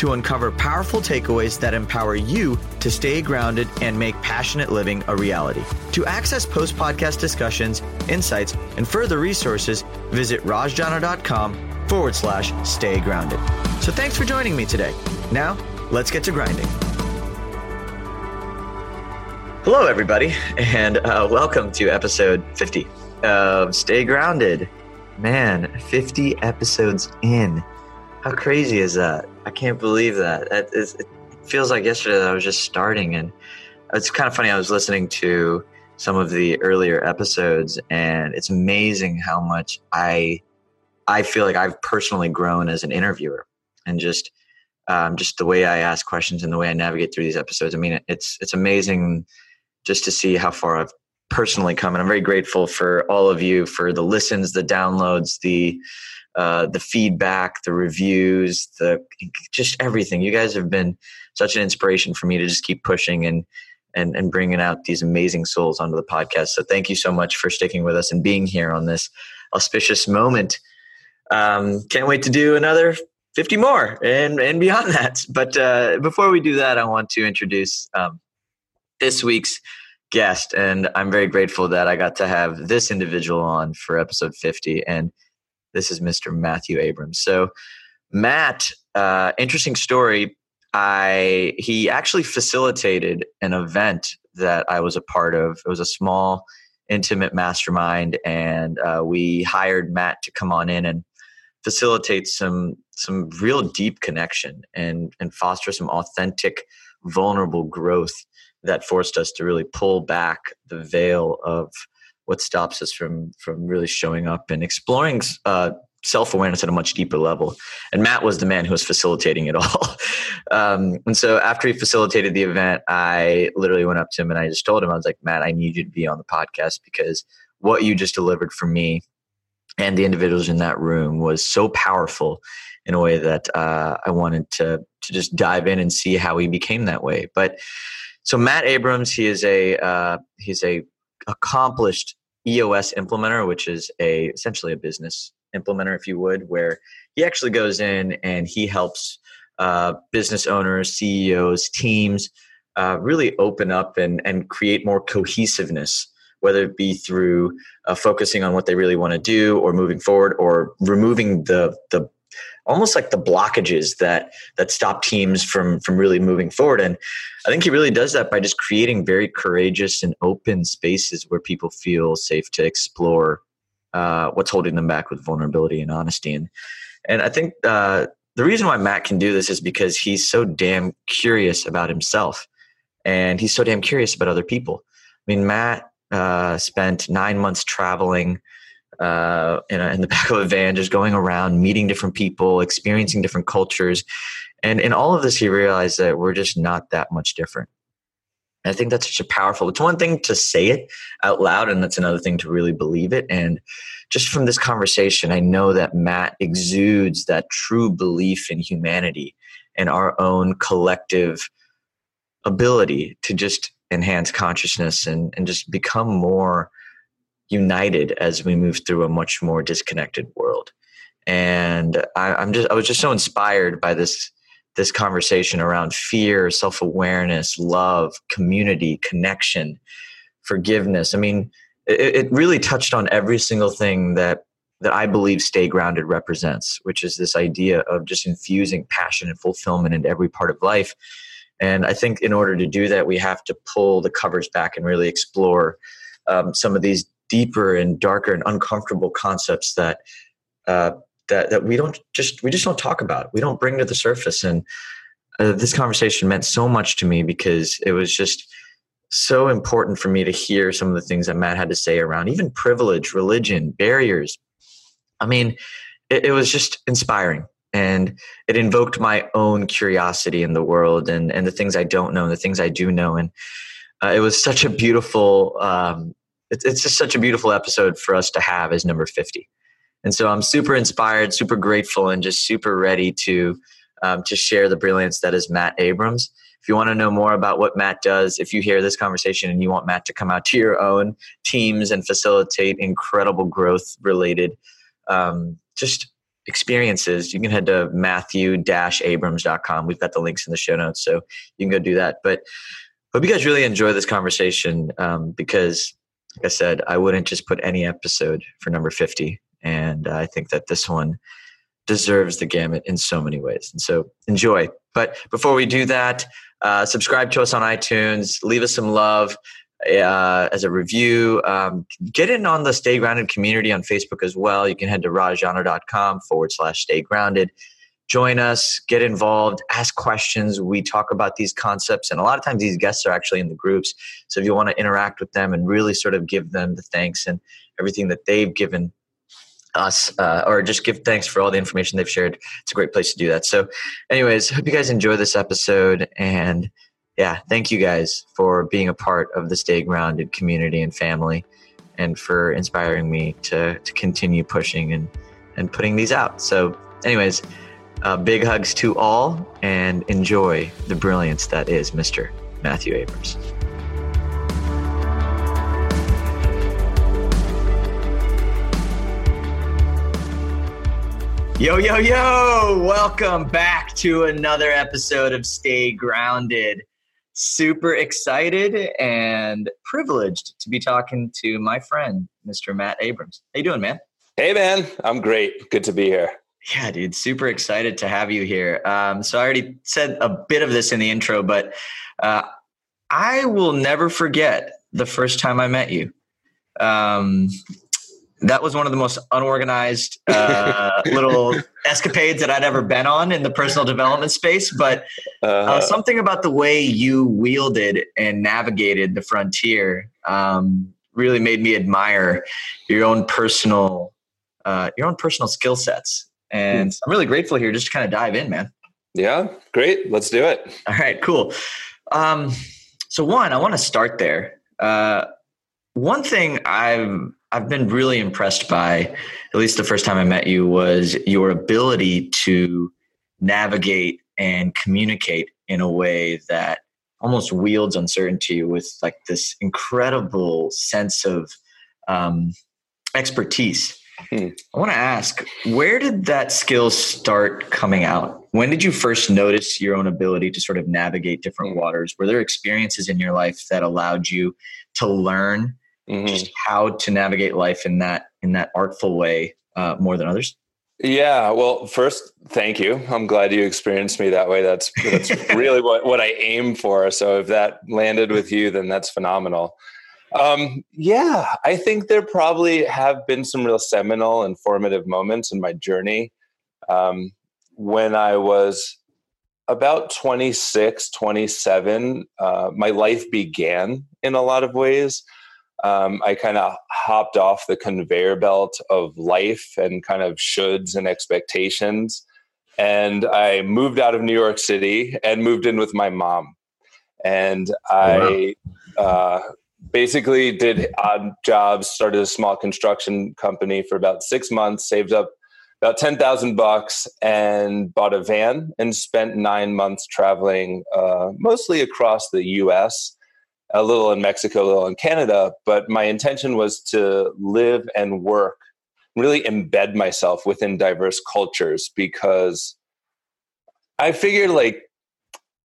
to uncover powerful takeaways that empower you to stay grounded and make passionate living a reality. To access post podcast discussions, insights, and further resources, visit rajjana.com forward slash stay grounded. So thanks for joining me today. Now, let's get to grinding. Hello, everybody, and uh, welcome to episode 50 of Stay Grounded. Man, 50 episodes in. How crazy is that? I can't believe that. that is, it feels like yesterday that I was just starting, and it's kind of funny. I was listening to some of the earlier episodes, and it's amazing how much I I feel like I've personally grown as an interviewer, and just um, just the way I ask questions and the way I navigate through these episodes. I mean, it's it's amazing just to see how far I've personally come, and I'm very grateful for all of you for the listens, the downloads, the uh, the feedback, the reviews, the just everything. You guys have been such an inspiration for me to just keep pushing and and and bringing out these amazing souls onto the podcast. So thank you so much for sticking with us and being here on this auspicious moment. Um, can't wait to do another 50 more and and beyond that. But uh, before we do that, I want to introduce um, this week's guest, and I'm very grateful that I got to have this individual on for episode 50, and this is Mr. Matthew Abrams. So, Matt, uh, interesting story. I he actually facilitated an event that I was a part of. It was a small, intimate mastermind, and uh, we hired Matt to come on in and facilitate some some real deep connection and and foster some authentic, vulnerable growth that forced us to really pull back the veil of what stops us from from really showing up and exploring uh, self awareness at a much deeper level. And Matt was the man who was facilitating it all. um, and so after he facilitated the event, I literally went up to him and I just told him, I was like, Matt, I need you to be on the podcast because what you just delivered for me and the individuals in that room was so powerful in a way that uh, I wanted to to just dive in and see how he became that way. But so Matt Abrams, he is a uh, he's a accomplished EOS implementer, which is a essentially a business implementer, if you would, where he actually goes in and he helps uh, business owners, CEOs, teams uh, really open up and and create more cohesiveness whether it be through uh, focusing on what they really want to do or moving forward or removing the the almost like the blockages that that stop teams from from really moving forward. And i think he really does that by just creating very courageous and open spaces where people feel safe to explore uh, what's holding them back with vulnerability and honesty. And and i think uh, the reason why matt can do this is because he's so damn curious about himself. And he's so damn curious about other people. I mean matt uh, spent nine months traveling uh, in, a, in, the back of a van, just going around, meeting different people, experiencing different cultures. And in all of this, he realized that we're just not that much different. I think that's such a powerful. It's one thing to say it out loud, and that's another thing to really believe it. And just from this conversation, I know that Matt exudes that true belief in humanity and our own collective ability to just enhance consciousness and, and just become more united as we move through a much more disconnected world. And I, I'm just I was just so inspired by this this conversation around fear, self awareness, love, community, connection, forgiveness. I mean, it, it really touched on every single thing that that I believe Stay Grounded represents, which is this idea of just infusing passion and fulfillment into every part of life and I think in order to do that, we have to pull the covers back and really explore um, some of these deeper and darker and uncomfortable concepts that uh, that that we don't just we just don't talk about. We don't bring to the surface. And uh, this conversation meant so much to me because it was just so important for me to hear some of the things that Matt had to say around even privilege, religion, barriers. I mean, it, it was just inspiring and it invoked my own curiosity in the world and and the things I don't know and the things I do know and uh, it was such a beautiful. Um, it's it's just such a beautiful episode for us to have as number fifty, and so I'm super inspired, super grateful, and just super ready to um, to share the brilliance that is Matt Abrams. If you want to know more about what Matt does, if you hear this conversation and you want Matt to come out to your own teams and facilitate incredible growth related um, just experiences, you can head to matthew-abrams.com. We've got the links in the show notes, so you can go do that. But hope you guys really enjoy this conversation um, because, like I said, I wouldn't just put any episode for number 50. And I think that this one deserves the gamut in so many ways. And so enjoy. But before we do that, uh, subscribe to us on iTunes, leave us some love uh, as a review. Um, get in on the Stay Grounded community on Facebook as well. You can head to rajjana.com forward slash stay grounded. Join us, get involved, ask questions. We talk about these concepts, and a lot of times these guests are actually in the groups. So if you want to interact with them and really sort of give them the thanks and everything that they've given us uh, or just give thanks for all the information they've shared it's a great place to do that so anyways hope you guys enjoy this episode and yeah thank you guys for being a part of the stay grounded community and family and for inspiring me to to continue pushing and and putting these out so anyways uh, big hugs to all and enjoy the brilliance that is mr matthew abrams Yo, yo, yo! Welcome back to another episode of Stay Grounded. Super excited and privileged to be talking to my friend, Mr. Matt Abrams. How you doing, man? Hey, man. I'm great. Good to be here. Yeah, dude. Super excited to have you here. Um, so I already said a bit of this in the intro, but uh, I will never forget the first time I met you. Um, that was one of the most unorganized uh, little escapades that I'd ever been on in the personal development space. But uh, uh, something about the way you wielded and navigated the frontier um, really made me admire your own personal uh, your own personal skill sets. And I'm really grateful here just to kind of dive in, man. Yeah, great. Let's do it. All right, cool. Um, so one, I want to start there. Uh, one thing I've I've been really impressed by, at least the first time I met you, was your ability to navigate and communicate in a way that almost wields uncertainty with like this incredible sense of um, expertise. Hmm. I want to ask, where did that skill start coming out? When did you first notice your own ability to sort of navigate different hmm. waters? Were there experiences in your life that allowed you to learn mm-hmm. just how to navigate life in that in that artful way uh, more than others? Yeah, well, first, thank you. I'm glad you experienced me that way. That's that's really what what I aim for. So if that landed with you, then that's phenomenal. Um, yeah, I think there probably have been some real seminal and formative moments in my journey. Um, when I was about 26, 27, uh, my life began in a lot of ways um, I kind of hopped off the conveyor belt of life and kind of shoulds and expectations. And I moved out of New York City and moved in with my mom. And I uh, basically did odd jobs, started a small construction company for about six months, saved up about 10,000 bucks and bought a van and spent nine months traveling uh, mostly across the US a little in Mexico, a little in Canada. But my intention was to live and work, really embed myself within diverse cultures because I figured like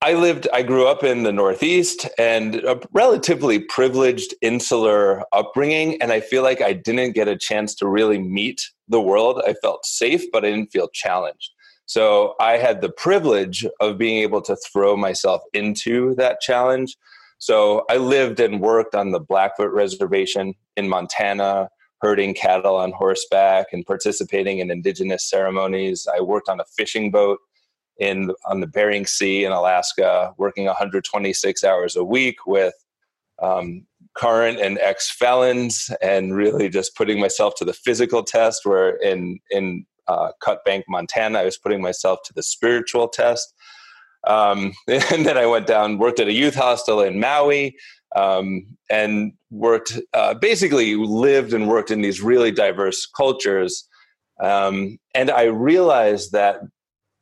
I lived, I grew up in the Northeast and a relatively privileged insular upbringing. And I feel like I didn't get a chance to really meet the world. I felt safe, but I didn't feel challenged. So I had the privilege of being able to throw myself into that challenge. So I lived and worked on the Blackfoot Reservation in Montana, herding cattle on horseback and participating in indigenous ceremonies. I worked on a fishing boat in on the Bering Sea in Alaska, working 126 hours a week with um, current and ex felons, and really just putting myself to the physical test. Where in in uh, Cut Bank, Montana, I was putting myself to the spiritual test. Um, and then I went down, worked at a youth hostel in Maui, um, and worked uh, basically lived and worked in these really diverse cultures. Um, and I realized that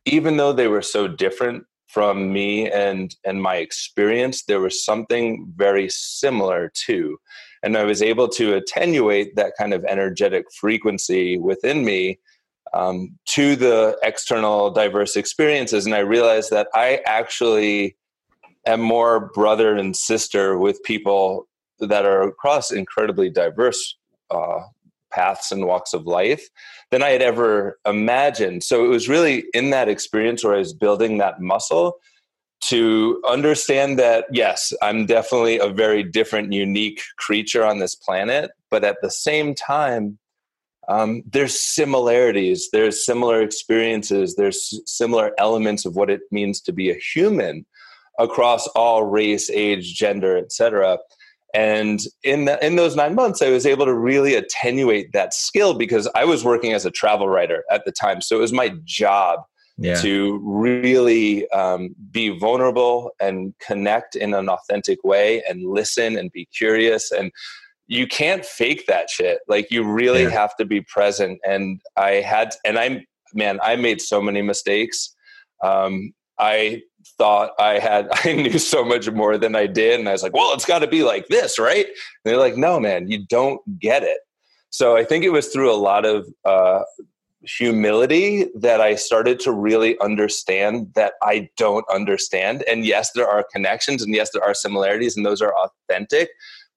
even though they were so different from me and and my experience, there was something very similar too. And I was able to attenuate that kind of energetic frequency within me um, to the external diverse experiences. And I realized that I actually am more brother and sister with people that are across incredibly diverse uh, paths and walks of life than I had ever imagined. So it was really in that experience where I was building that muscle to understand that, yes, I'm definitely a very different, unique creature on this planet. But at the same time, um, there's similarities there's similar experiences there's similar elements of what it means to be a human across all race age gender etc and in the, in those nine months i was able to really attenuate that skill because i was working as a travel writer at the time so it was my job yeah. to really um, be vulnerable and connect in an authentic way and listen and be curious and you can't fake that shit. Like you really yeah. have to be present. And I had, and I'm, man, I made so many mistakes. Um, I thought I had, I knew so much more than I did. And I was like, well, it's got to be like this, right? And they're like, no, man, you don't get it. So I think it was through a lot of uh, humility that I started to really understand that I don't understand. And yes, there are connections, and yes, there are similarities, and those are authentic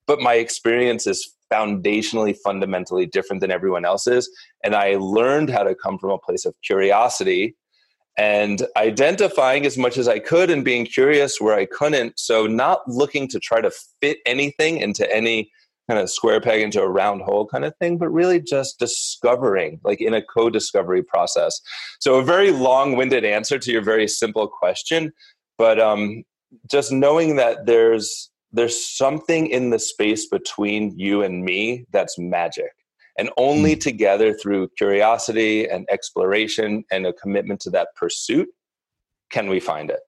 but my experience is foundationally fundamentally different than everyone else's and i learned how to come from a place of curiosity and identifying as much as i could and being curious where i couldn't so not looking to try to fit anything into any kind of square peg into a round hole kind of thing but really just discovering like in a co-discovery process so a very long-winded answer to your very simple question but um just knowing that there's there's something in the space between you and me that's magic. And only mm. together through curiosity and exploration and a commitment to that pursuit can we find it.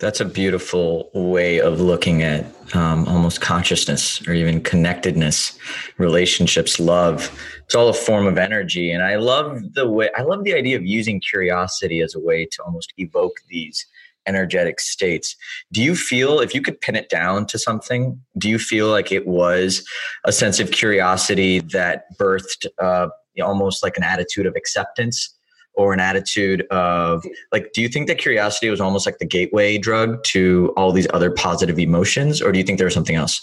That's a beautiful way of looking at um, almost consciousness or even connectedness, relationships, love. It's all a form of energy. And I love the way, I love the idea of using curiosity as a way to almost evoke these energetic states. Do you feel, if you could pin it down to something, do you feel like it was a sense of curiosity that birthed uh, almost like an attitude of acceptance? Or an attitude of like, do you think that curiosity was almost like the gateway drug to all these other positive emotions, or do you think there was something else?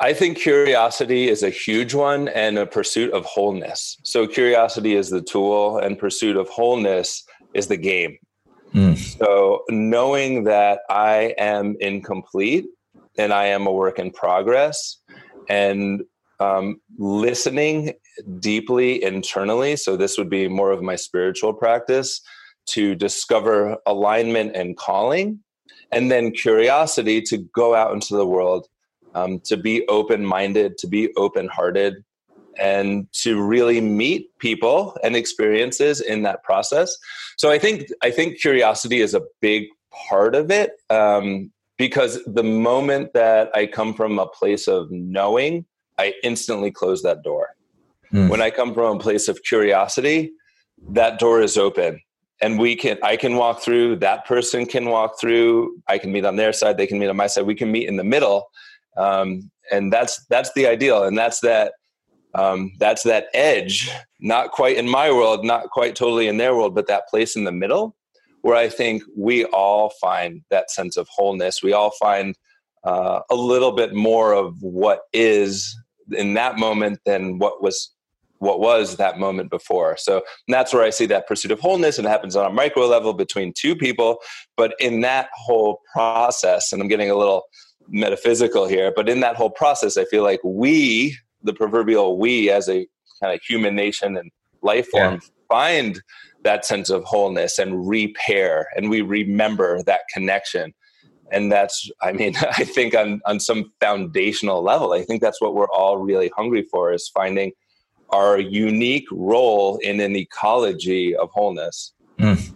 I think curiosity is a huge one and a pursuit of wholeness. So, curiosity is the tool, and pursuit of wholeness is the game. Mm. So knowing that I am incomplete and I am a work in progress and um, listening deeply internally. So this would be more of my spiritual practice to discover alignment and calling, and then curiosity to go out into the world, um, to be open minded, to be open hearted, and to really meet people and experiences in that process. So I think I think curiosity is a big part of it um, because the moment that I come from a place of knowing, I instantly close that door. Mm. When I come from a place of curiosity, that door is open and we can i can walk through that person can walk through i can meet on their side they can meet on my side we can meet in the middle um, and that's that's the ideal and that's that um, that's that edge, not quite in my world, not quite totally in their world, but that place in the middle where I think we all find that sense of wholeness. We all find uh, a little bit more of what is in that moment than what was what was that moment before. So that's where I see that pursuit of wholeness, and it happens on a micro level between two people. But in that whole process, and I'm getting a little metaphysical here, but in that whole process, I feel like we the proverbial we as a kind of human nation and life form yeah. find that sense of wholeness and repair and we remember that connection and that's i mean i think on on some foundational level i think that's what we're all really hungry for is finding our unique role in an ecology of wholeness mm.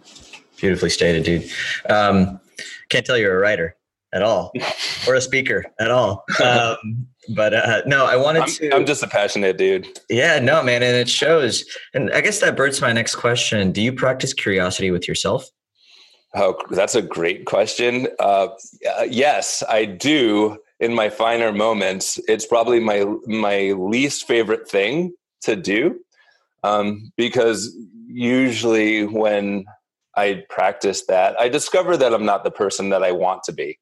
beautifully stated dude um, can't tell you're a writer at all or a speaker at all. Um, but uh, no, I wanted I'm, to. I'm just a passionate dude. Yeah, no, man, and it shows. And I guess that births my next question. Do you practice curiosity with yourself? Oh, that's a great question. Uh, yes, I do. In my finer moments, it's probably my my least favorite thing to do um, because usually when I practice that, I discover that I'm not the person that I want to be.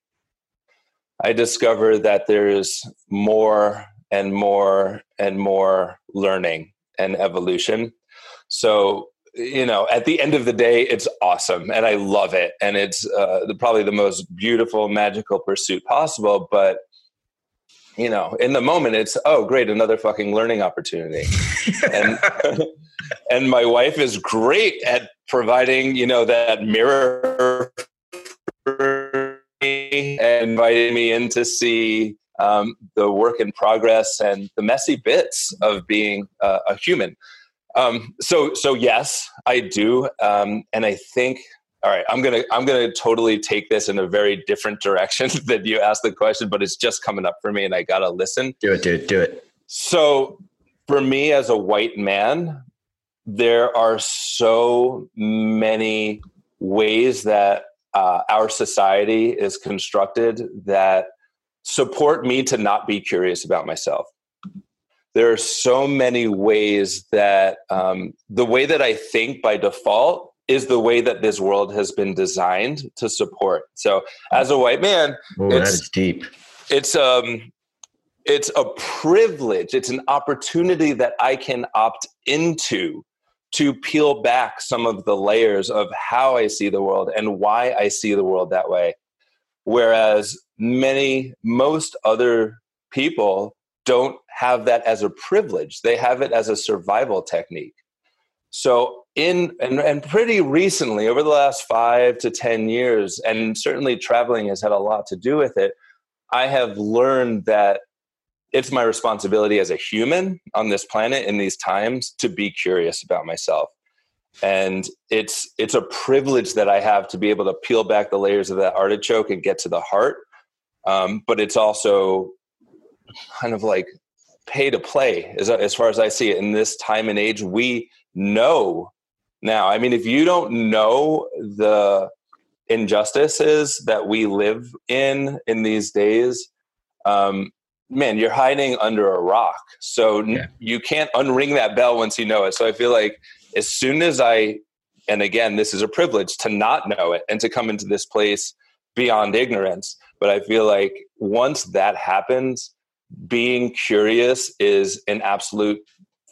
I discover that there's more and more and more learning and evolution. So, you know, at the end of the day, it's awesome and I love it. And it's uh, the, probably the most beautiful, magical pursuit possible. But, you know, in the moment, it's, oh, great, another fucking learning opportunity. and, and my wife is great at providing, you know, that mirror and invited me in to see um, the work in progress and the messy bits of being uh, a human. Um, so, so yes, I do, um, and I think. All right, I'm gonna I'm gonna totally take this in a very different direction than you asked the question, but it's just coming up for me, and I gotta listen. Do it, dude. Do it. So, for me as a white man, there are so many ways that uh, our society is constructed that support me to not be curious about myself. There are so many ways that um, the way that I think by default is the way that this world has been designed to support. So, as a white man, oh, it's deep. It's um, it's a privilege. It's an opportunity that I can opt into to peel back some of the layers of how I see the world and why I see the world that way. Whereas many, most other people don't have that as a privilege, they have it as a survival technique. So, in and, and pretty recently, over the last five to 10 years, and certainly traveling has had a lot to do with it, I have learned that it's my responsibility as a human on this planet in these times to be curious about myself. And it's it's a privilege that i have to be able to peel back the layers of that artichoke and get to the heart. Um, but it's also kind of like pay to play as, as far as i see it in this time and age. We know now. I mean if you don't know the injustices that we live in in these days um, man, you're hiding under a rock. So yeah. you can't unring that bell once you know it. So I feel like as soon as I, and again, this is a privilege to not know it and to come into this place beyond ignorance. But I feel like once that happens, being curious is an absolute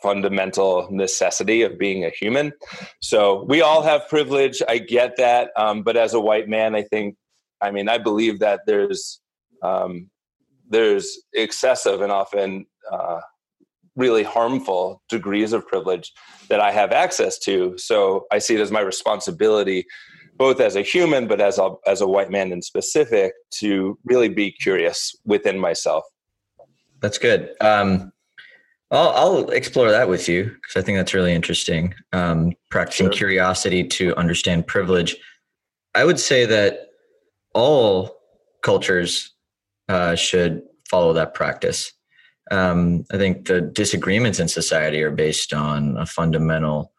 fundamental necessity of being a human. So we all have privilege. I get that. Um, but as a white man, I think, I mean, I believe that there's, um, there's excessive and often uh, really harmful degrees of privilege that I have access to. So I see it as my responsibility, both as a human, but as a, as a white man in specific, to really be curious within myself. That's good. Um, I'll, I'll, explore that with you because I think that's really interesting. Um, practicing sure. curiosity to understand privilege. I would say that all cultures uh, should follow that practice. Um, I think the disagreements in society are based on a fundamental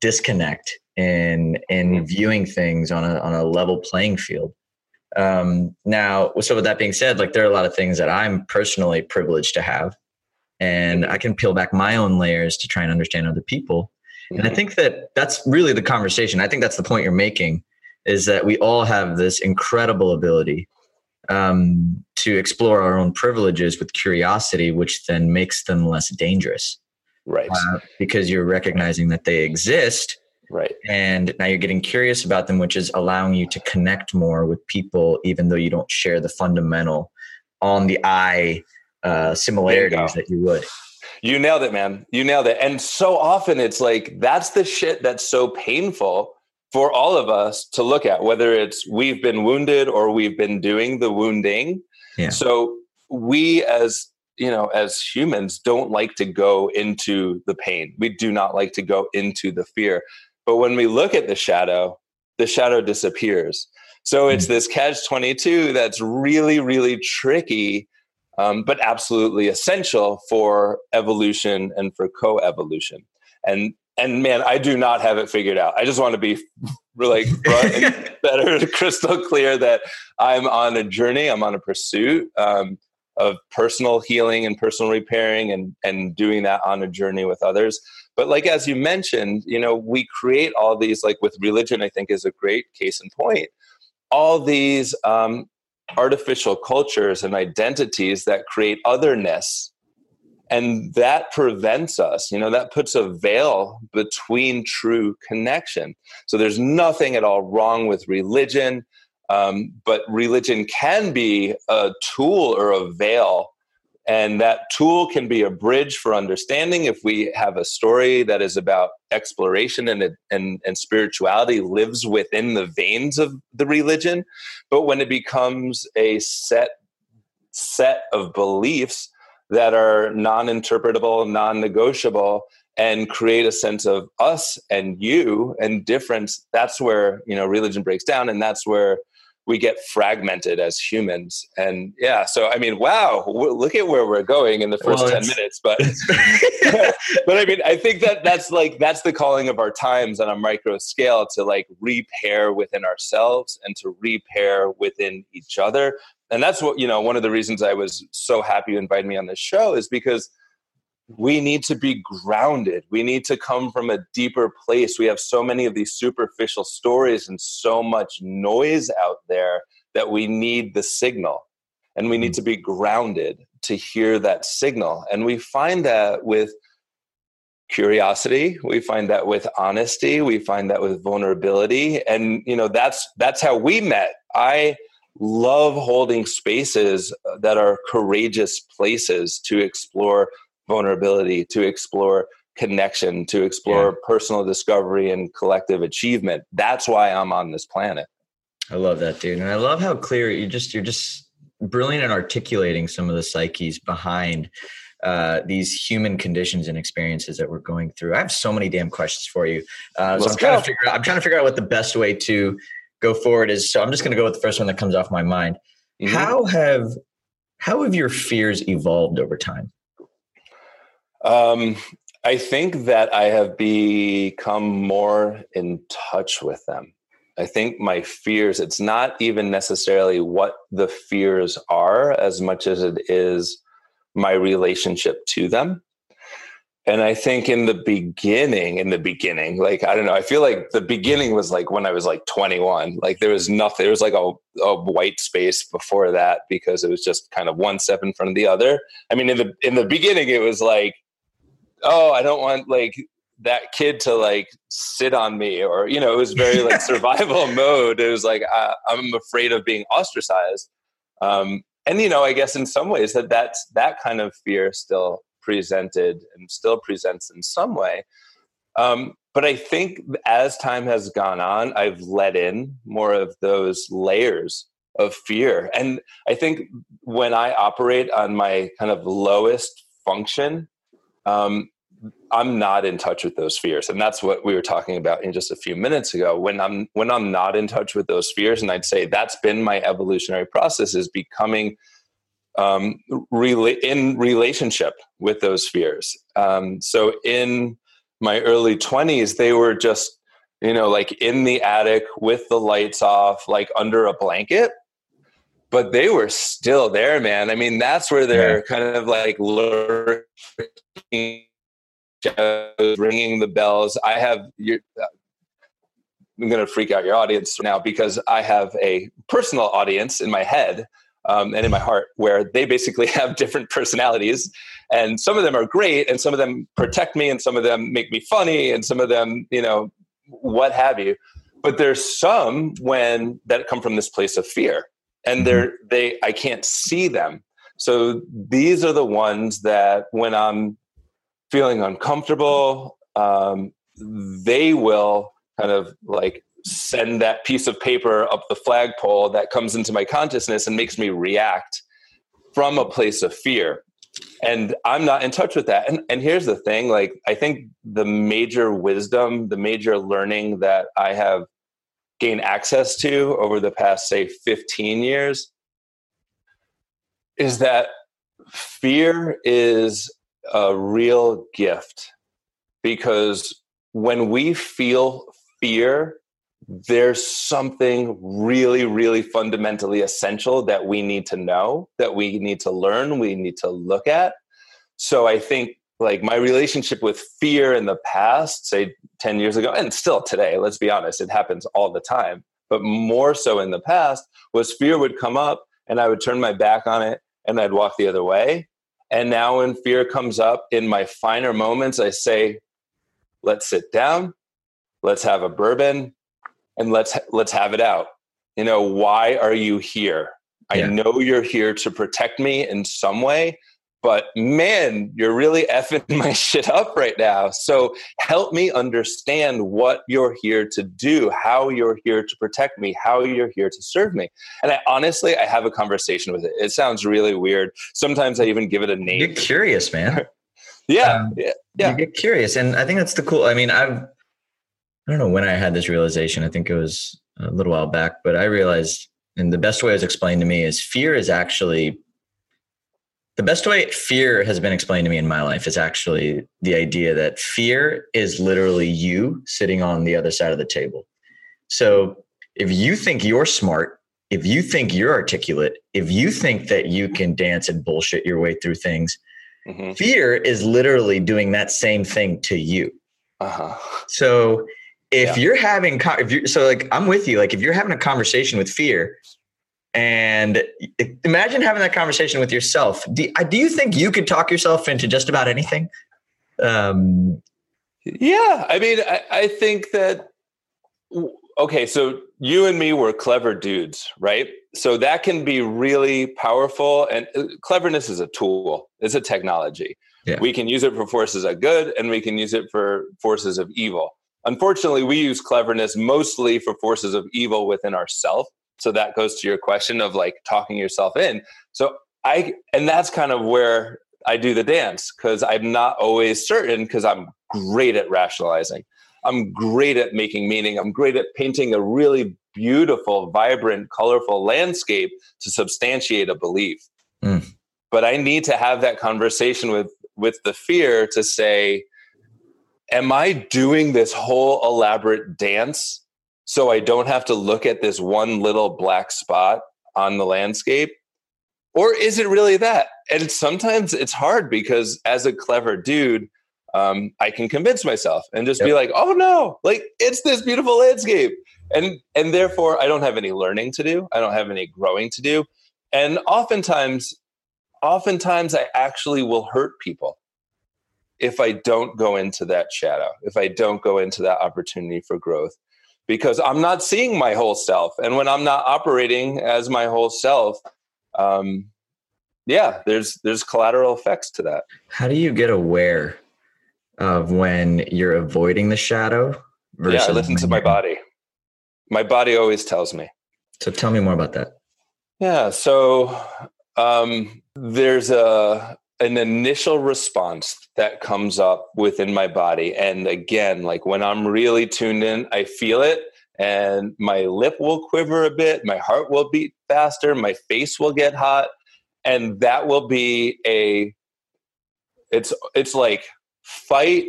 disconnect in in viewing things on a on a level playing field. Um, now, so with that being said, like there are a lot of things that I'm personally privileged to have, and I can peel back my own layers to try and understand other people. And I think that that's really the conversation. I think that's the point you're making is that we all have this incredible ability um, to explore our own privileges with curiosity, which then makes them less dangerous. Right. Uh, because you're recognizing that they exist. Right. And now you're getting curious about them, which is allowing you to connect more with people, even though you don't share the fundamental on the eye uh, similarities that you would. You nailed it, man. You nailed it. And so often it's like that's the shit that's so painful for all of us to look at, whether it's we've been wounded or we've been doing the wounding. Yeah. So we as you know as humans don't like to go into the pain we do not like to go into the fear but when we look at the shadow the shadow disappears So it's this catch 22 that's really, really tricky, um, but absolutely essential for evolution and for co evolution. And and man, I do not have it figured out. I just want to be like better, crystal clear that I'm on a journey, I'm on a pursuit um, of personal healing and personal repairing, and and doing that on a journey with others. But like as you mentioned, you know, we create all these like with religion. I think is a great case in point. All these um, artificial cultures and identities that create otherness and that prevents us you know that puts a veil between true connection. So there's nothing at all wrong with religion um, but religion can be a tool or a veil. And that tool can be a bridge for understanding if we have a story that is about exploration and, and, and spirituality lives within the veins of the religion. But when it becomes a set set of beliefs that are non-interpretable, non-negotiable and create a sense of us and you and difference that's where you know religion breaks down and that's where we get fragmented as humans. And yeah so i mean wow look at where we're going in the first well, 10 minutes but but i mean i think that that's like that's the calling of our times on a micro scale to like repair within ourselves and to repair within each other. And that's what you know one of the reasons i was so happy you invited me on this show is because we need to be grounded. We need to come from a deeper place. We have so many of these superficial stories and so much noise out there that we need the signal. And we need mm. to be grounded to hear that signal. And we find that with curiosity. We find that with honesty. We find that with vulnerability. And you know that's that's how we met. I love holding spaces that are courageous places to explore vulnerability, to explore connection, to explore yeah. personal discovery and collective achievement. That's why I'm on this planet. I love that, dude. And I love how clear you just you're just brilliant at articulating some of the psyches behind uh, these human conditions and experiences that we're going through. I have so many damn questions for you. Uh, so I'm trying to figure out. I'm trying to figure out what the best way to go forward is so i'm just going to go with the first one that comes off my mind mm-hmm. how have how have your fears evolved over time um, i think that i have become more in touch with them i think my fears it's not even necessarily what the fears are as much as it is my relationship to them and I think in the beginning, in the beginning, like, I don't know, I feel like the beginning was like when I was like 21. Like there was nothing, there was like a, a white space before that because it was just kind of one step in front of the other. I mean, in the, in the beginning, it was like, oh, I don't want like that kid to like sit on me or, you know, it was very like survival mode. It was like, I, I'm afraid of being ostracized. Um, and, you know, I guess in some ways that that's, that kind of fear still presented and still presents in some way. Um, but I think as time has gone on, I've let in more of those layers of fear. And I think when I operate on my kind of lowest function, um, I'm not in touch with those fears, and that's what we were talking about in just a few minutes ago. When I'm when I'm not in touch with those fears, and I'd say that's been my evolutionary process is becoming um, rela- in relationship with those fears. Um, so in my early 20s, they were just, you know, like in the attic with the lights off, like under a blanket. But they were still there, man. I mean, that's where they're yeah. kind of like lurking, ringing the bells. I have your, I'm going to freak out your audience now because I have a personal audience in my head um, and in my heart where they basically have different personalities and some of them are great and some of them protect me and some of them make me funny and some of them you know what have you but there's some when that come from this place of fear and mm-hmm. they're they i can't see them. So these are the ones that when i'm feeling uncomfortable um, they will kind of like send that piece of paper up the flagpole that comes into my consciousness and makes me react from a place of fear. And i'm not in touch with that. And, and here's the thing like i think the major wisdom the major learning that i have gained access to over the past, say, 15 years is that fear is a real gift because when we feel fear, there's something really, really fundamentally essential that we need to know, that we need to learn, we need to look at. So I think like my relationship with fear in the past, say 10 years ago, and still today, let's be honest, it happens all the time, but more so in the past, was fear would come up and I would turn my back on it and I'd walk the other way. And now when fear comes up in my finer moments, I say, let's sit down, let's have a bourbon, and let's let's have it out. You know, why are you here? I know you're here to protect me in some way, but man, you're really effing my shit up right now. So help me understand what you're here to do, how you're here to protect me, how you're here to serve me. And I honestly, I have a conversation with it. It sounds really weird. Sometimes I even give it a name. You're curious, man. yeah, um, yeah, yeah. You get curious, and I think that's the cool. I mean, I've I don't know when I had this realization. I think it was a little while back, but I realized, and the best way it was explained to me is fear is actually the best way fear has been explained to me in my life is actually the idea that fear is literally you sitting on the other side of the table. So if you think you're smart, if you think you're articulate, if you think that you can dance and bullshit your way through things, mm-hmm. fear is literally doing that same thing to you. Uh-huh. So if yeah. you're having, if you're, so like, I'm with you. Like, if you're having a conversation with fear, and imagine having that conversation with yourself. Do, do you think you could talk yourself into just about anything? Um, yeah, I mean, I, I think that. Okay, so you and me were clever dudes, right? So that can be really powerful. And uh, cleverness is a tool; it's a technology. Yeah. We can use it for forces of good, and we can use it for forces of evil. Unfortunately, we use cleverness mostly for forces of evil within ourselves so that goes to your question of like talking yourself in. So i and that's kind of where i do the dance because i'm not always certain because i'm great at rationalizing. I'm great at making meaning. I'm great at painting a really beautiful vibrant colorful landscape to substantiate a belief. Mm. but i need to have that conversation with with the fear to say am i doing this whole elaborate dance so I don't have to look at this one little black spot on the landscape? Or is it really that? And sometimes it's hard because as a clever dude, um, I can convince myself and just yep. be like, oh no, like it's this beautiful landscape. And and therefore I don't have any learning to do. I don't have any growing to do. And oftentimes, oftentimes I actually will hurt people if I don't go into that shadow, if I don't go into that opportunity for growth because I'm not seeing my whole self. And when I'm not operating as my whole self, um, yeah, there's there's collateral effects to that. How do you get aware of when you're avoiding the shadow? yeah, I listen to my body. My body always tells me. So tell me more about that. Yeah, so um, there's a an initial response that comes up within my body. And again, like when I'm really tuned in, I feel it and my lip will quiver a bit, my heart will beat faster, my face will get hot. And that will be a it's it's like fight,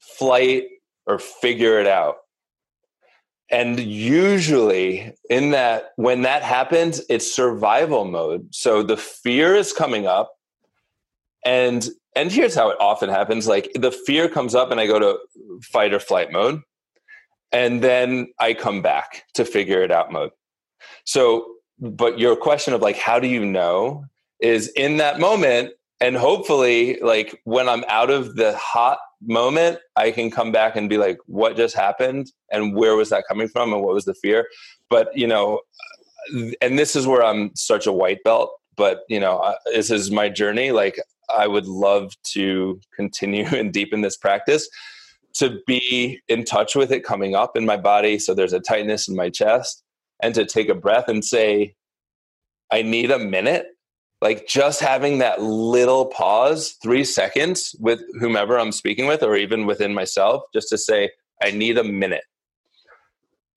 flight, or figure it out. And usually, in that, when that happens, it's survival mode. So the fear is coming up, and and here's how it often happens. Like the fear comes up and i go to fight or flight mode. And then i come back to figure it out mode. So but your question of like how do you know is in that moment. And hopefully like when i'm out of the hot moment i can come back and be like what just happened? And where was that coming from? And what was the fear? But you know and this is where i'm such a white belt. But you know uh, this is my journey. Like I would love to continue and deepen this practice to be in touch with it coming up in my body. So there's a tightness in my chest, and to take a breath and say, I need a minute. Like just having that little pause, three seconds with whomever I'm speaking with, or even within myself, just to say, I need a minute.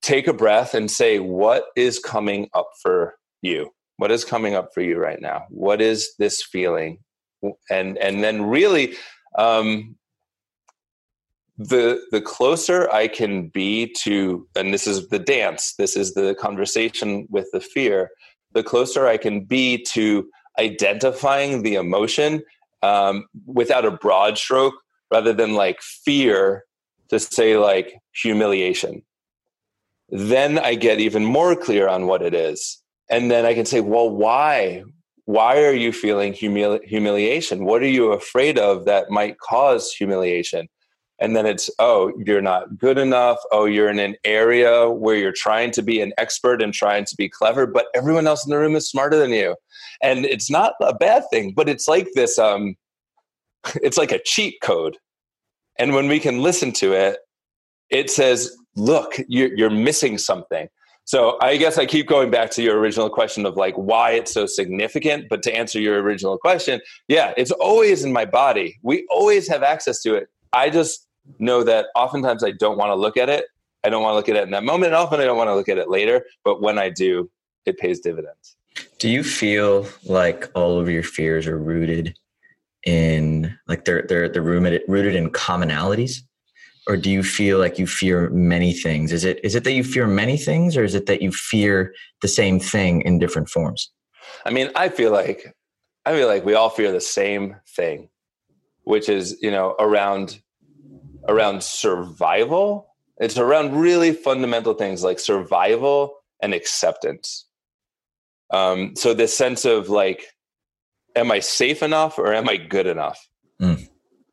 take a breath and say, what is coming up for you? What is coming up for you right now? What is this feeling? And and then really um, the the closer I can be to, and this is the dance, this is the conversation with the fear, the closer I can be to identifying the emotion um, without a broad stroke, rather than like fear to say like humiliation. Then I get even more clear on what it is. And then I can say, well, why? Why are you feeling humili- humiliation? What are you afraid of that might cause humiliation? and then it's oh you're not good enough oh you're in an area where you're trying to be an expert and trying to be clever but everyone else in the room is smarter than you and it's not a bad thing but it's like this um it's like a cheat code and when we can listen to it it says look you're, you're missing something so i guess i keep going back to your original question of like why it's so significant but to answer your original question yeah it's always in my body we always have access to it i just know that oftentimes I don't want to look at it. I don't want to look at it in that moment. And often I don't want to look at it later. But when I do, it pays dividends. Do you feel like all of your fears are rooted in like they're they're they're rooted rooted in commonalities? Or do you feel like you fear many things? Is it is it that you fear many things or is it that you fear the same thing in different forms? I mean, I feel like I feel like we all fear the same thing, which is, you know, around around survival. It's around really fundamental things like survival and acceptance. Um, so this sense of like, am I safe enough or am I good enough? Mm.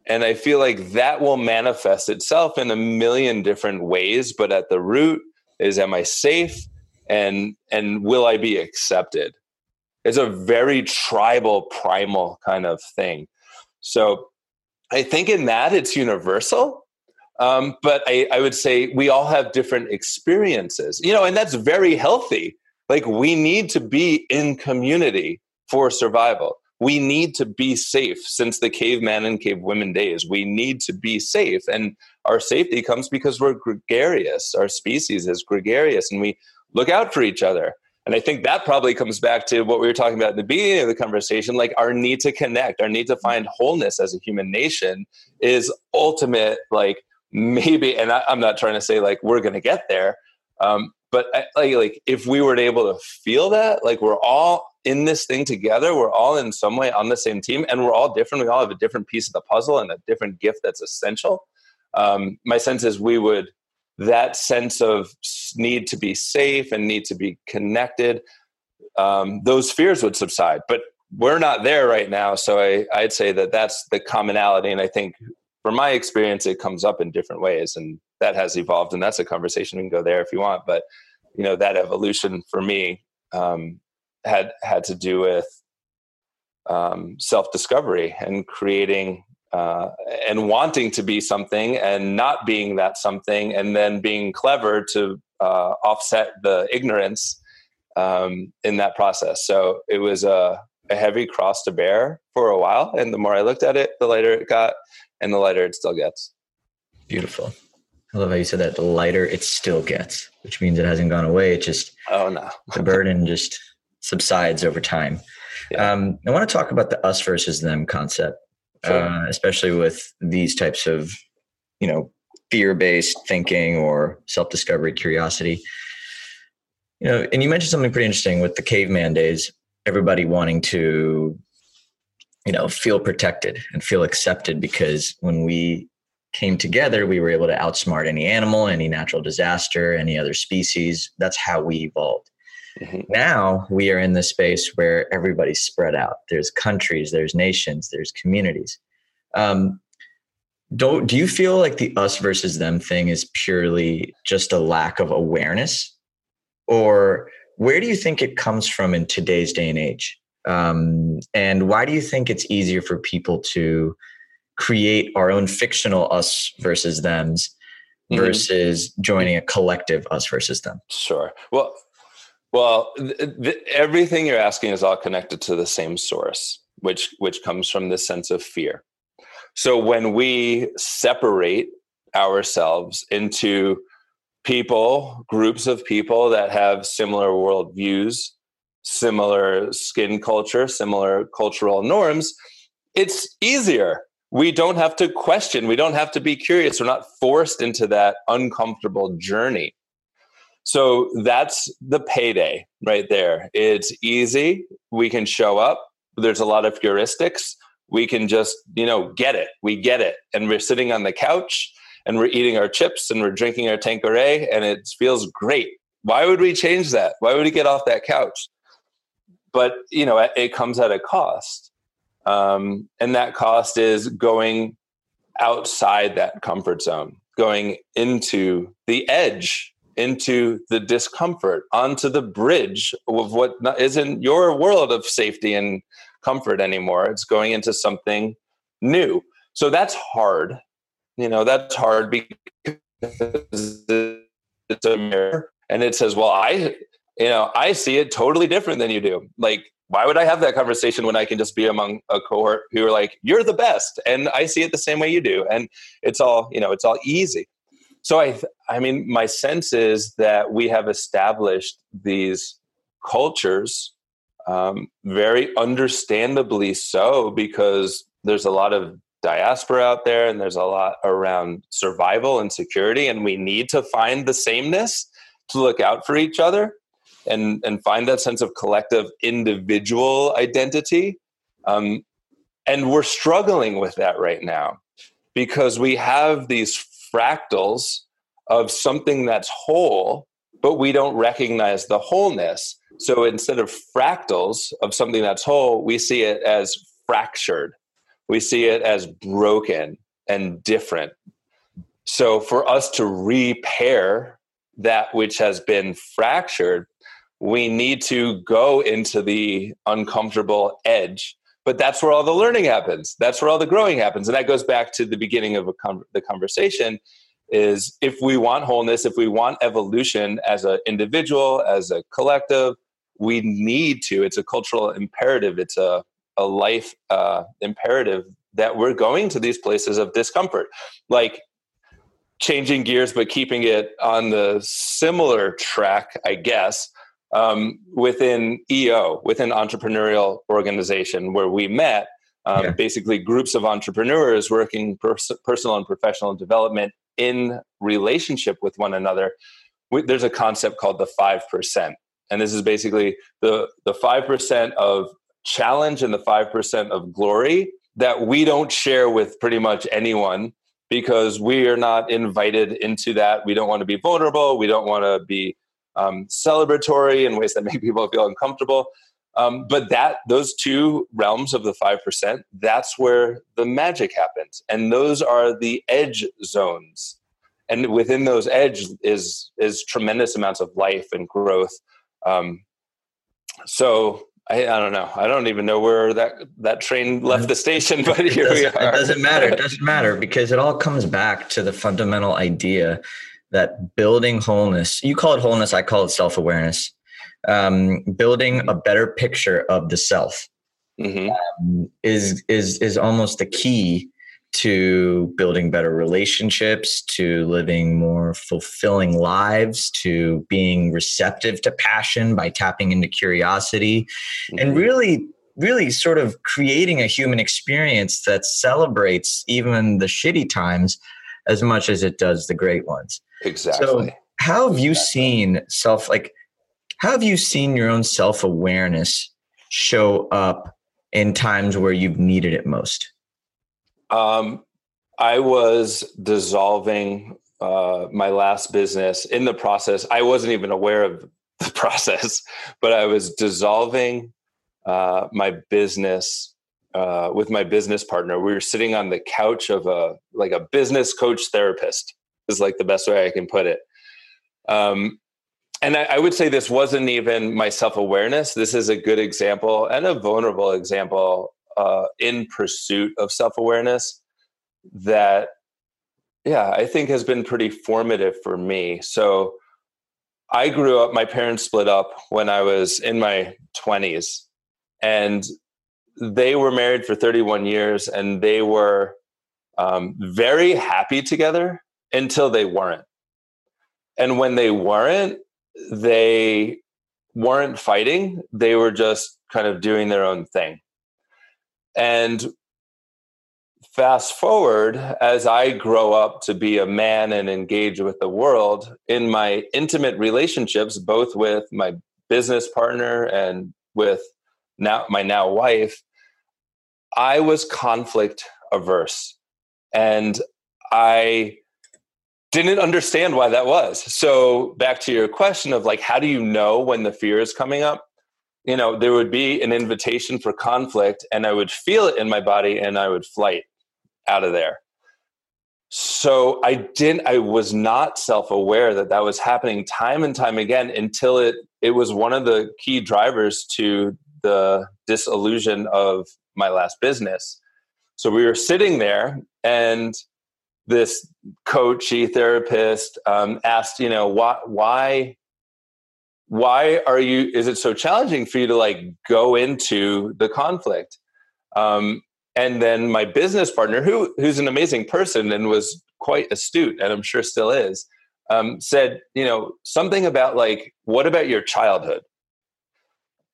And I feel like that will manifest itself in a million different ways, but at the root is am I safe and and will I be accepted? It's a very tribal primal kind of thing. So I think in that it's universal. Um, but I, I would say we all have different experiences, you know, and that's very healthy. Like we need to be in community for survival. We need to be safe since the caveman and cavewomen days. We need to be safe. And our safety comes because we're gregarious. Our species is gregarious and we look out for each other. And I think that probably comes back to what we were talking about in the beginning of the conversation like our need to connect, our need to find wholeness as a human nation is ultimate, like maybe and I, am not trying to say like we're going to get there um, but I, like, like if we were able to feel that like we're all in this thing together we're all in some way on the same team and we're all different we all have a different piece of the puzzle and a different gift that's essential um, my sense is we would that sense of need to be safe and need to be connected um, those fears would subside but we're not there right now so I, i'd say that that's the commonality and i think from my experience, it comes up in different ways, and that has evolved. And that's a conversation we can go there if you want. But you know, that evolution for me um, had had to do with um, self discovery and creating uh, and wanting to be something and not being that something, and then being clever to uh, offset the ignorance um, in that process. So it was a, a heavy cross to bear for a while, and the more I looked at it, the lighter it got and the lighter it still gets. Beautiful. I love how you said that. The lighter it still gets, which means it hasn't gone away. It just oh no, the burden just subsides over time. Yeah. Um, I want to talk about the us versus them concept, sure. uh, especially with these types of, you know, fear-based thinking or self-discovery, curiosity. You know, and you mentioned something pretty interesting with the caveman days. Everybody wanting to you know feel protected and feel accepted because when we came together we were able to outsmart any animal any natural disaster any other species that's how we evolved mm-hmm. now we are in the space where everybody's spread out there's countries there's nations there's communities um, do, do you feel like the us versus them thing is purely just a lack of awareness or where do you think it comes from in today's day and age um, and why do you think it's easier for people to create our own fictional us versus them's mm-hmm. versus joining a collective us versus them? Sure. Well, well, th- th- everything you're asking is all connected to the same source, which which comes from this sense of fear. So when we separate ourselves into people, groups of people that have similar worldviews, similar skin culture, similar cultural norms, it's easier. We don't have to question, we don't have to be curious. We're not forced into that uncomfortable journey. So that's the payday right there. It's easy. We can show up. There's a lot of heuristics. We can just, you know, get it. We get it. And we're sitting on the couch and we're eating our chips and we're drinking our Tanqueray and it feels great. Why would we change that? Why would we get off that couch? But, you know, it comes at a cost. Um, and that cost is going outside that comfort zone, going into the edge into the discomfort, onto the bridge of what isn't your world of safety and comfort anymore. It's going into something new. So that's hard. You know, that's hard because it's a mirror and it says, well, I, you know, I see it totally different than you do. Like, why would I have that conversation when I can just be among a cohort who are like, you're the best and I see it the same way you do. And it's all, you know, it's all easy. So I, I mean, my sense is that we have established these cultures, um, very understandably so, because there's a lot of diaspora out there, and there's a lot around survival and security, and we need to find the sameness to look out for each other, and and find that sense of collective individual identity. Um, and we're struggling with that right now because we have these fractals of something that's whole, but we don't recognize the wholeness. So instead of fractals of something that's whole, we see it as fractured. We see it as broken and different. So for us to repair that which has been fractured, we need to go into the uncomfortable edge. But that's where all the learning happens. That's where all the growing happens. And that goes back to the beginning of con- the conversation is if we want wholeness, if we want evolution as an individual, as a collective, we need to. It's a cultural imperative. It's a, a life uh, imperative that we're going to these places of discomfort. Like changing gears, but keeping it on the similar track, I guess, um, within EO, within entrepreneurial organization where we met. Um, yeah. Basically, groups of entrepreneurs working pers- personal and professional development in relationship with one another. We, there's a concept called the five percent, and this is basically the the five percent of challenge and the five percent of glory that we don't share with pretty much anyone because we are not invited into that. We don't want to be vulnerable. We don't want to be um, celebratory in ways that make people feel uncomfortable. Um, but that those two realms of the five percent, that's where the magic happens, and those are the edge zones. And within those edge is is tremendous amounts of life and growth. Um, so I, I, don't know. I don't even know where that that train left the station, but here we are. It doesn't matter. It doesn't matter because it all comes back to the fundamental idea that building wholeness. You call it wholeness. I call it self awareness um, building a better picture of the self mm-hmm. um, is is is almost the key to building better relationships, to living more fulfilling lives, to being receptive to passion by tapping into curiosity, mm-hmm. and really really sort of creating a human experience that celebrates even the shitty times as much as it does the great ones. Exactly. So how have you seen self like how have you seen your own self awareness show up in times where you've needed it most? Um, I was dissolving uh, my last business in the process. I wasn't even aware of the process, but I was dissolving uh, my business uh, with my business partner. We were sitting on the couch of a like a business coach therapist. Is like the best way I can put it. Um, and I, I, would say this wasn't even my self awareness. This is a good example and a vulnerable example uh, in pursuit of self awareness that, yeah, I think has been pretty formative for me. So I grew up, my parents split up when I was in my 20s, and they were married for 31 years and they were um, very happy together until they weren't And when they weren't, they weren't fighting. They were just kind of doing their own thing. And fast forward as I grow up to be a man and engage with the world in my intimate relationships, both with my business partner and with now my now wife, I was conflict averse. And I didn't understand why that was. So back to your question of like how do you know when the fear is coming up? You know, there would be an invitation for conflict and I would feel it in my body and I would flight out of there. So I didn't I was not self-aware that that was happening time and time again until it it was one of the key drivers to the disillusion of my last business. So we were sitting there and this coachy therapist um, asked, you know, why, why, why are you? Is it so challenging for you to like go into the conflict? Um, and then my business partner, who who's an amazing person and was quite astute, and I'm sure still is, um, said, you know, something about like, what about your childhood?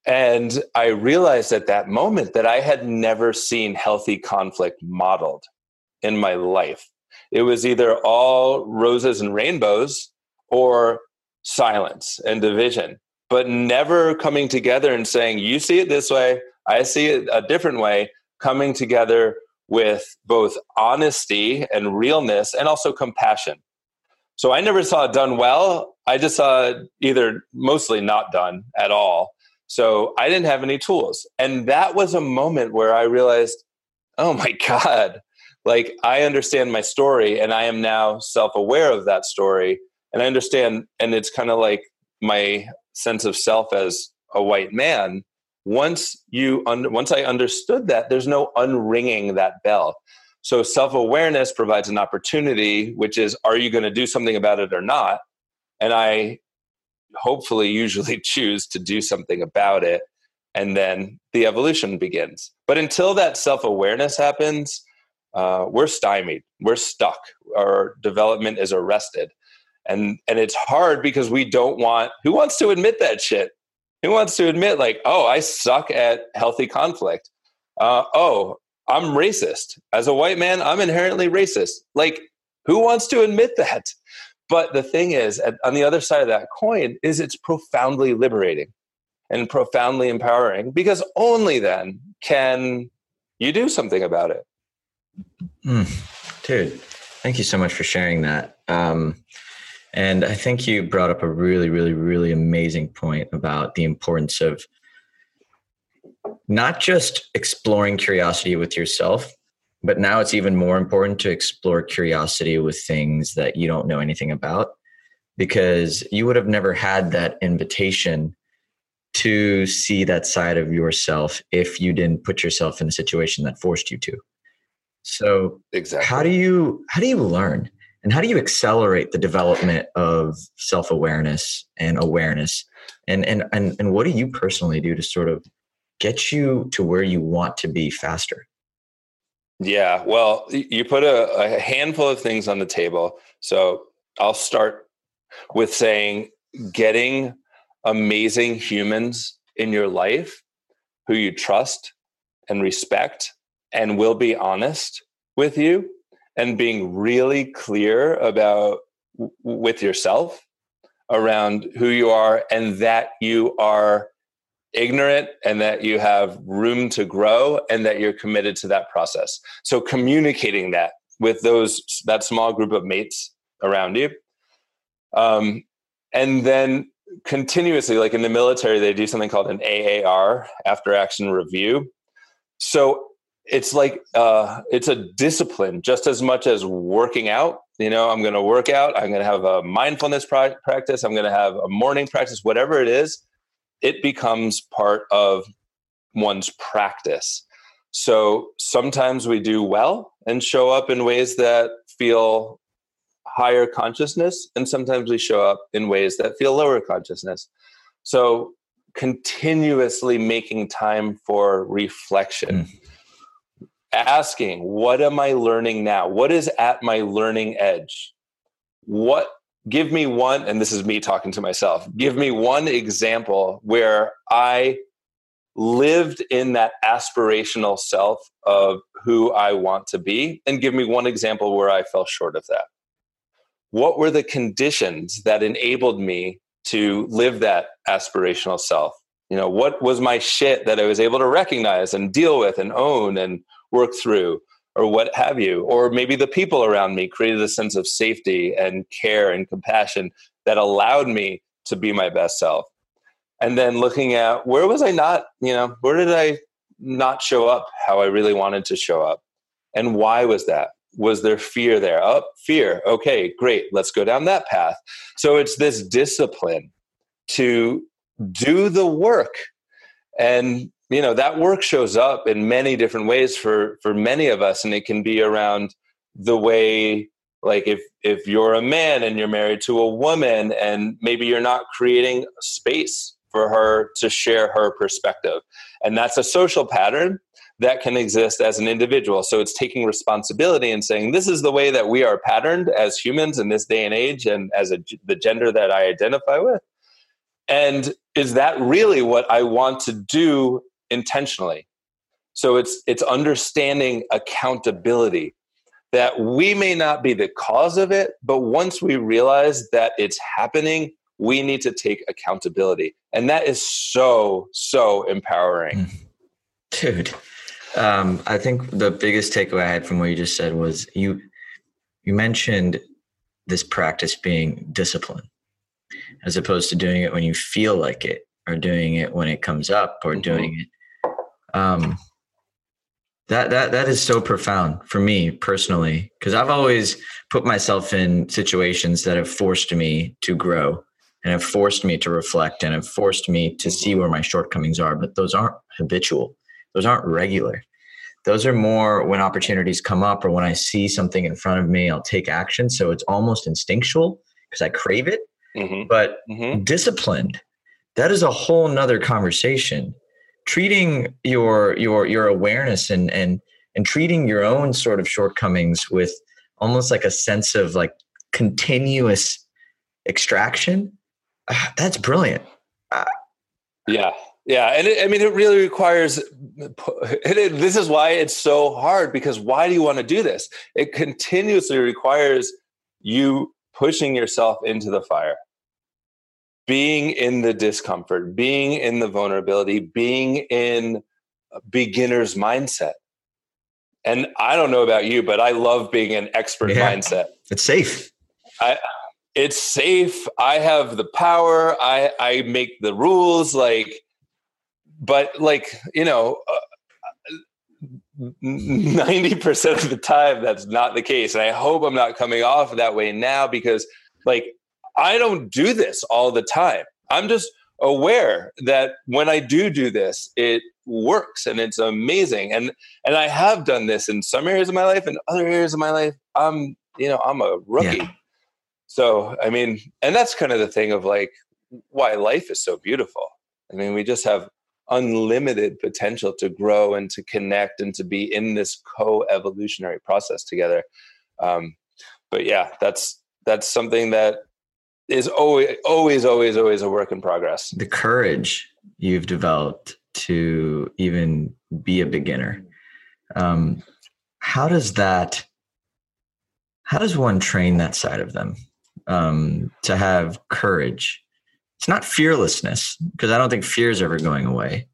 And I realized at that moment that I had never seen healthy conflict modeled in my life. It was either all roses and rainbows or silence and division, but never coming together and saying, You see it this way, I see it a different way, coming together with both honesty and realness and also compassion. So I never saw it done well. I just saw it either mostly not done at all. So I didn't have any tools. And that was a moment where I realized, oh my God, like I understand my story and I am now self aware of that story. And I understand, and it's kind of like my sense of self as a white man. Once you un- once I understood that, there's no unringing that bell. So self awareness provides an opportunity, which is, are you going to do something about it or not? And I hopefully usually choose to do something about it, and then the evolution begins. But until that self awareness happens, uh, we're stymied, we're stuck, our development is arrested. And, and it's hard because we don't want, who wants to admit that shit? Who wants to admit, like, oh, I suck at healthy conflict? Uh, oh, I'm racist. As a white man, I'm inherently racist. Like, who wants to admit that? But the thing is, on the other side of that coin, is it's profoundly liberating and profoundly empowering because only then can you do something about it. Mm, dude, thank you so much for sharing that. Um, and I think you brought up a really, really, really amazing point about the importance of not just exploring curiosity with yourself, but now it's even more important to explore curiosity with things that you don't know anything about because you would have never had that invitation to see that side of yourself if you didn't put yourself in a situation that forced you to. So exactly. how do you how do you learn and how do you accelerate the development of self-awareness and awareness? And and and and what do you personally do to sort of get you to where you want to be faster? Yeah, well, you put a, a handful of things on the table. So I'll start with saying getting amazing humans in your life who you trust and respect and will be honest with you and being really clear about with yourself around who you are and that you are ignorant and that you have room to grow and that you're committed to that process. So communicating that with those that small group of mates around you. Um, and then continuously like in the military they do something called an aar after action review. So it's like uh, it's a discipline just as much as working out. You know i'm going to work out i'm going to have a mindfulness pra- practice i'm going to have a morning practice whatever it is it becomes part of one's practice so sometimes we do well and show up in ways that feel higher consciousness and sometimes we show up in ways that feel lower consciousness so continuously making time for reflection mm asking, what am I learning now? What is at my learning edge? What give me one, and this is me talking to myself, give me one example where I lived in that aspirational self of who I want to be, and give me one example where I fell short of that. What were the conditions that enabled me to live that aspirational self? You know, what was my shit that I was able to recognize and deal with and own and work through? Or what have you. Or maybe the people around me created a sense of safety and care and compassion that allowed me to be my best self. And then looking at where was I not, you know, where did I not show up how I really wanted to show up? And why was that? Was there fear there? Oh, fear. Okay, great. Let's go down that path. So it's this discipline to do the work and you know that work shows up in many different ways for for many of us and it can be around the way like if if you're a man and you're married to a woman and maybe you're not creating space for her to share her perspective. And that's a social pattern that can exist as an individual. So it's taking responsibility and saying this is the way that we are patterned as humans in this day and age and as a, the gender that i identify with. And is that really what i want to do intentionally. So it's it's understanding accountability that we may not be the cause of it, but once we realize that it's happening, we need to take accountability. And that is so, so empowering. Hmm. Dude, um, I think the biggest takeaway I had from what you just said was you you mentioned this practice being discipline as opposed to doing it when you feel like it or doing it when it comes up or mm-hmm. doing it um, that that that is so profound for me personally because I've always put myself in situations that have forced me to grow and have forced me to reflect and have forced me to see where my shortcomings are. But those aren't habitual; those aren't regular. Those are more when opportunities come up or when I see something in front of me, I'll take action. So it's almost instinctual because I crave it. Mm-hmm. But mm-hmm. disciplined, that is a whole nother conversation treating your your your awareness and and and treating your own sort of shortcomings with almost like a sense of like continuous extraction uh, that's brilliant. Uh, yeah. Yeah and it, i mean it really requires it, this is why it's so hard because why do you want to do this? It continuously requires you pushing yourself into the fire being in the discomfort, being in the vulnerability, being in beginner's mindset. And I don't know about you, but I love being an expert yeah, mindset. It's safe. I, it's safe. I have the power. I, I make the rules. Like, but like, you know, uh, 90% of the time, that's not the case. And I hope I'm not coming off that way now because, like, I don't do this all the time. I'm just aware that when I do do this, it works and it's amazing. And and I have done this in some areas of my life and other areas of my life. I'm you know I'm a rookie. Yeah. So I mean, and that's kind of the thing of like why life is so beautiful. I mean, we just have unlimited potential to grow and to connect and to be in this co-evolutionary process together. Um, but yeah, that's that's something that is always always always always a work in progress. The courage you've developed to even be a beginner. Um, how does that how does one train that side of them? Um, to have courage. It's not fearlessness because i don't think fear is ever going away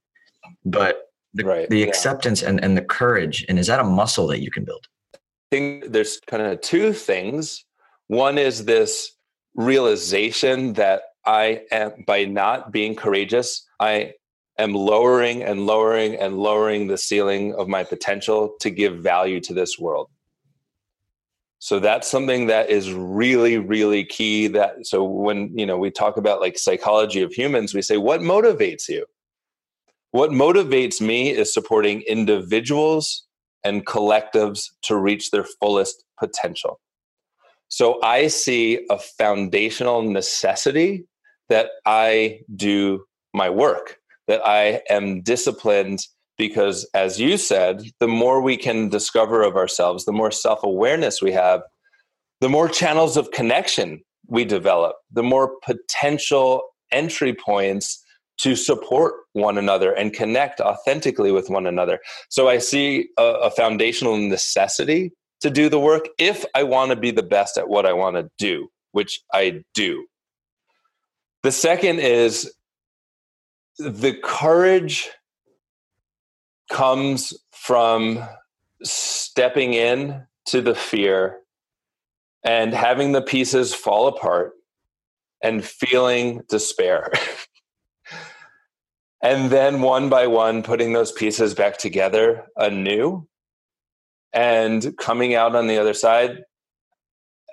but the, right, the yeah. acceptance and, and the courage and is that a muscle that you can build? I think there's kind of two things. One is this realization that I am, by not being courageous, I am lowering and lowering and lowering the ceiling of my potential to give value to this world. So that's something that is really, really key. That so when you know we talk about like psychology of humans, we say, what motivates you? What motivates me is supporting individuals and collectives to reach their fullest potential. So I see a foundational necessity that I do my work, that I am disciplined because, as you said, the more we can discover of ourselves, the more self awareness we have, the more channels of connection we develop, the more potential entry points to support one another and connect authentically with one another. So I see a, a foundational necessity to do the work if I want to be the best at what I want to do, which I do. The second is the courage comes from stepping in to the fear and having the pieces fall apart and feeling despair. and then one by one putting those pieces back together anew and coming out on the other side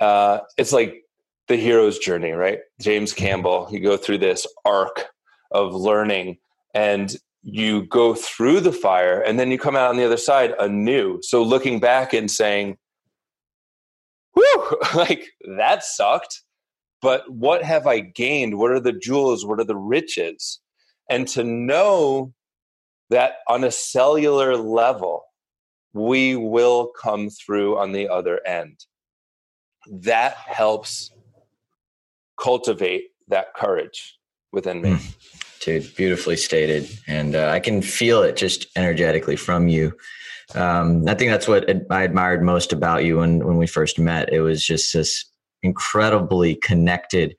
uh, it's like the hero's journey right? James mm-hmm. campbell you go through this arc of learning and you go through the fire and then you come out on the other side anew. So looking back and saying whew like that sucked but what have i gained? What are the jewels? What are the riches? And to know that on a cellular level, we will come through on the other end. That helps cultivate that courage within me. Mm. Dude, beautifully stated. And uh, I can feel it just energetically from you. Um, I think that's what I admired most about you when, when we first met. It was just this incredibly connected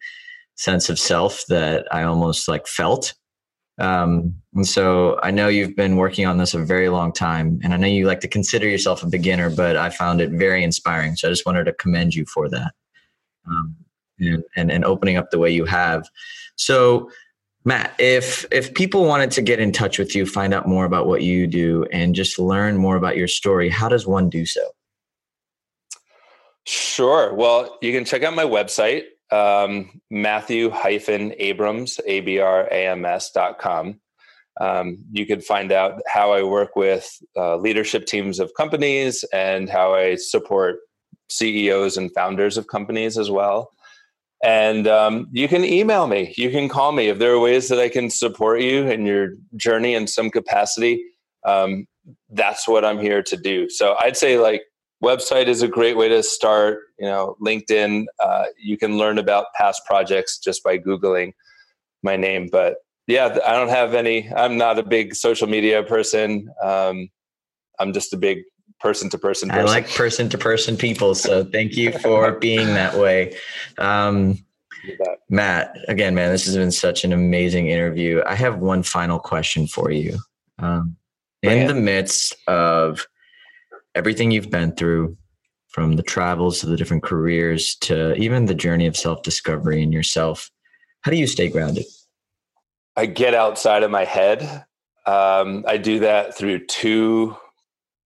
sense of self that I almost like felt um, and so I know you've been working on this a very long time, and I know you like to consider yourself a beginner, but I found it very inspiring. So I just wanted to commend you for that, um, and, and and opening up the way you have. So, Matt, if if people wanted to get in touch with you, find out more about what you do, and just learn more about your story, how does one do so? Sure. Well, you can check out my website, um, Matthew hyphen Abrams, A B R A M S dot com. Um, you can find out how I work with uh, leadership teams of companies and how I support CEOs and founders of companies as well. And um, you can email me, you can call me if there are ways that I can support you in your journey in some capacity. Um, that's what I'm here to do. So I'd say, like, website is a great way to start you know linkedin. Uh, you can learn about past projects just by googling my name but yeah i don't have any i'm not a big social media person. Um, i'm just a big person to person person. i like person to person people so thank you for being that way. Um, matt again man this has been such an amazing interview. I have one final question for you. Um, in the midst of everything you've been through from the travels to the different careers to even the journey of self discovery in yourself, how do you stay grounded? I get outside of my head. Um, I do that through two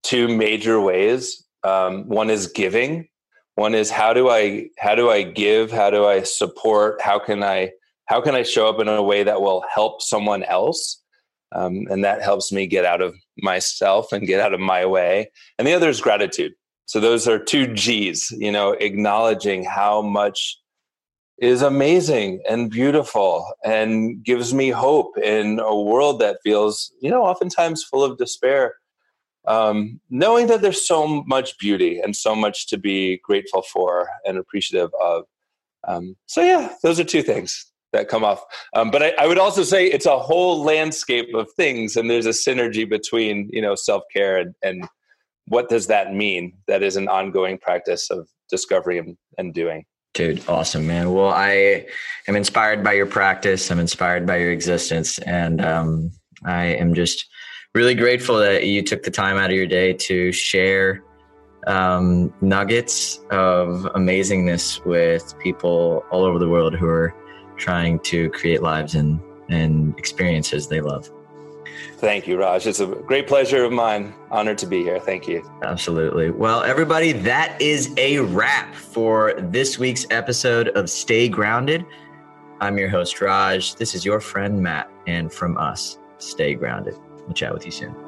two major ways. Um, one is giving. One is how do I how do I give? How do I support? How can I how can I show up in a way that will help someone else? Um, and that helps me get out of myself and get out of my way. And the other is gratitude. So those are two G's, you know, acknowledging how much is amazing and beautiful and gives me hope in a world that feels, you know, oftentimes full of despair. Um, knowing that there's so much beauty and so much to be grateful for and appreciative of. Um, so, yeah, those are two things that come off. Um, but I, I, would also say it's a whole landscape of things, and there's a synergy between you know self care and, and what does that mean? That is an ongoing practice of discovery and, and doing. Dude, awesome, man. Well, I am inspired by your practice. I'm inspired by your existence, and um, I am just really grateful that you took the time out of your day to share um, nuggets of amazingness with people all over the world who are trying to create lives and, and experiences they love. Thank you, Raj. It's a great pleasure of mine. Honored to be here. Thank you. Absolutely. Well, everybody, that is a wrap for this week's episode of Stay Grounded. I'm your host, Raj. This is your friend, Matt. And from us, stay grounded. We'll chat with you soon.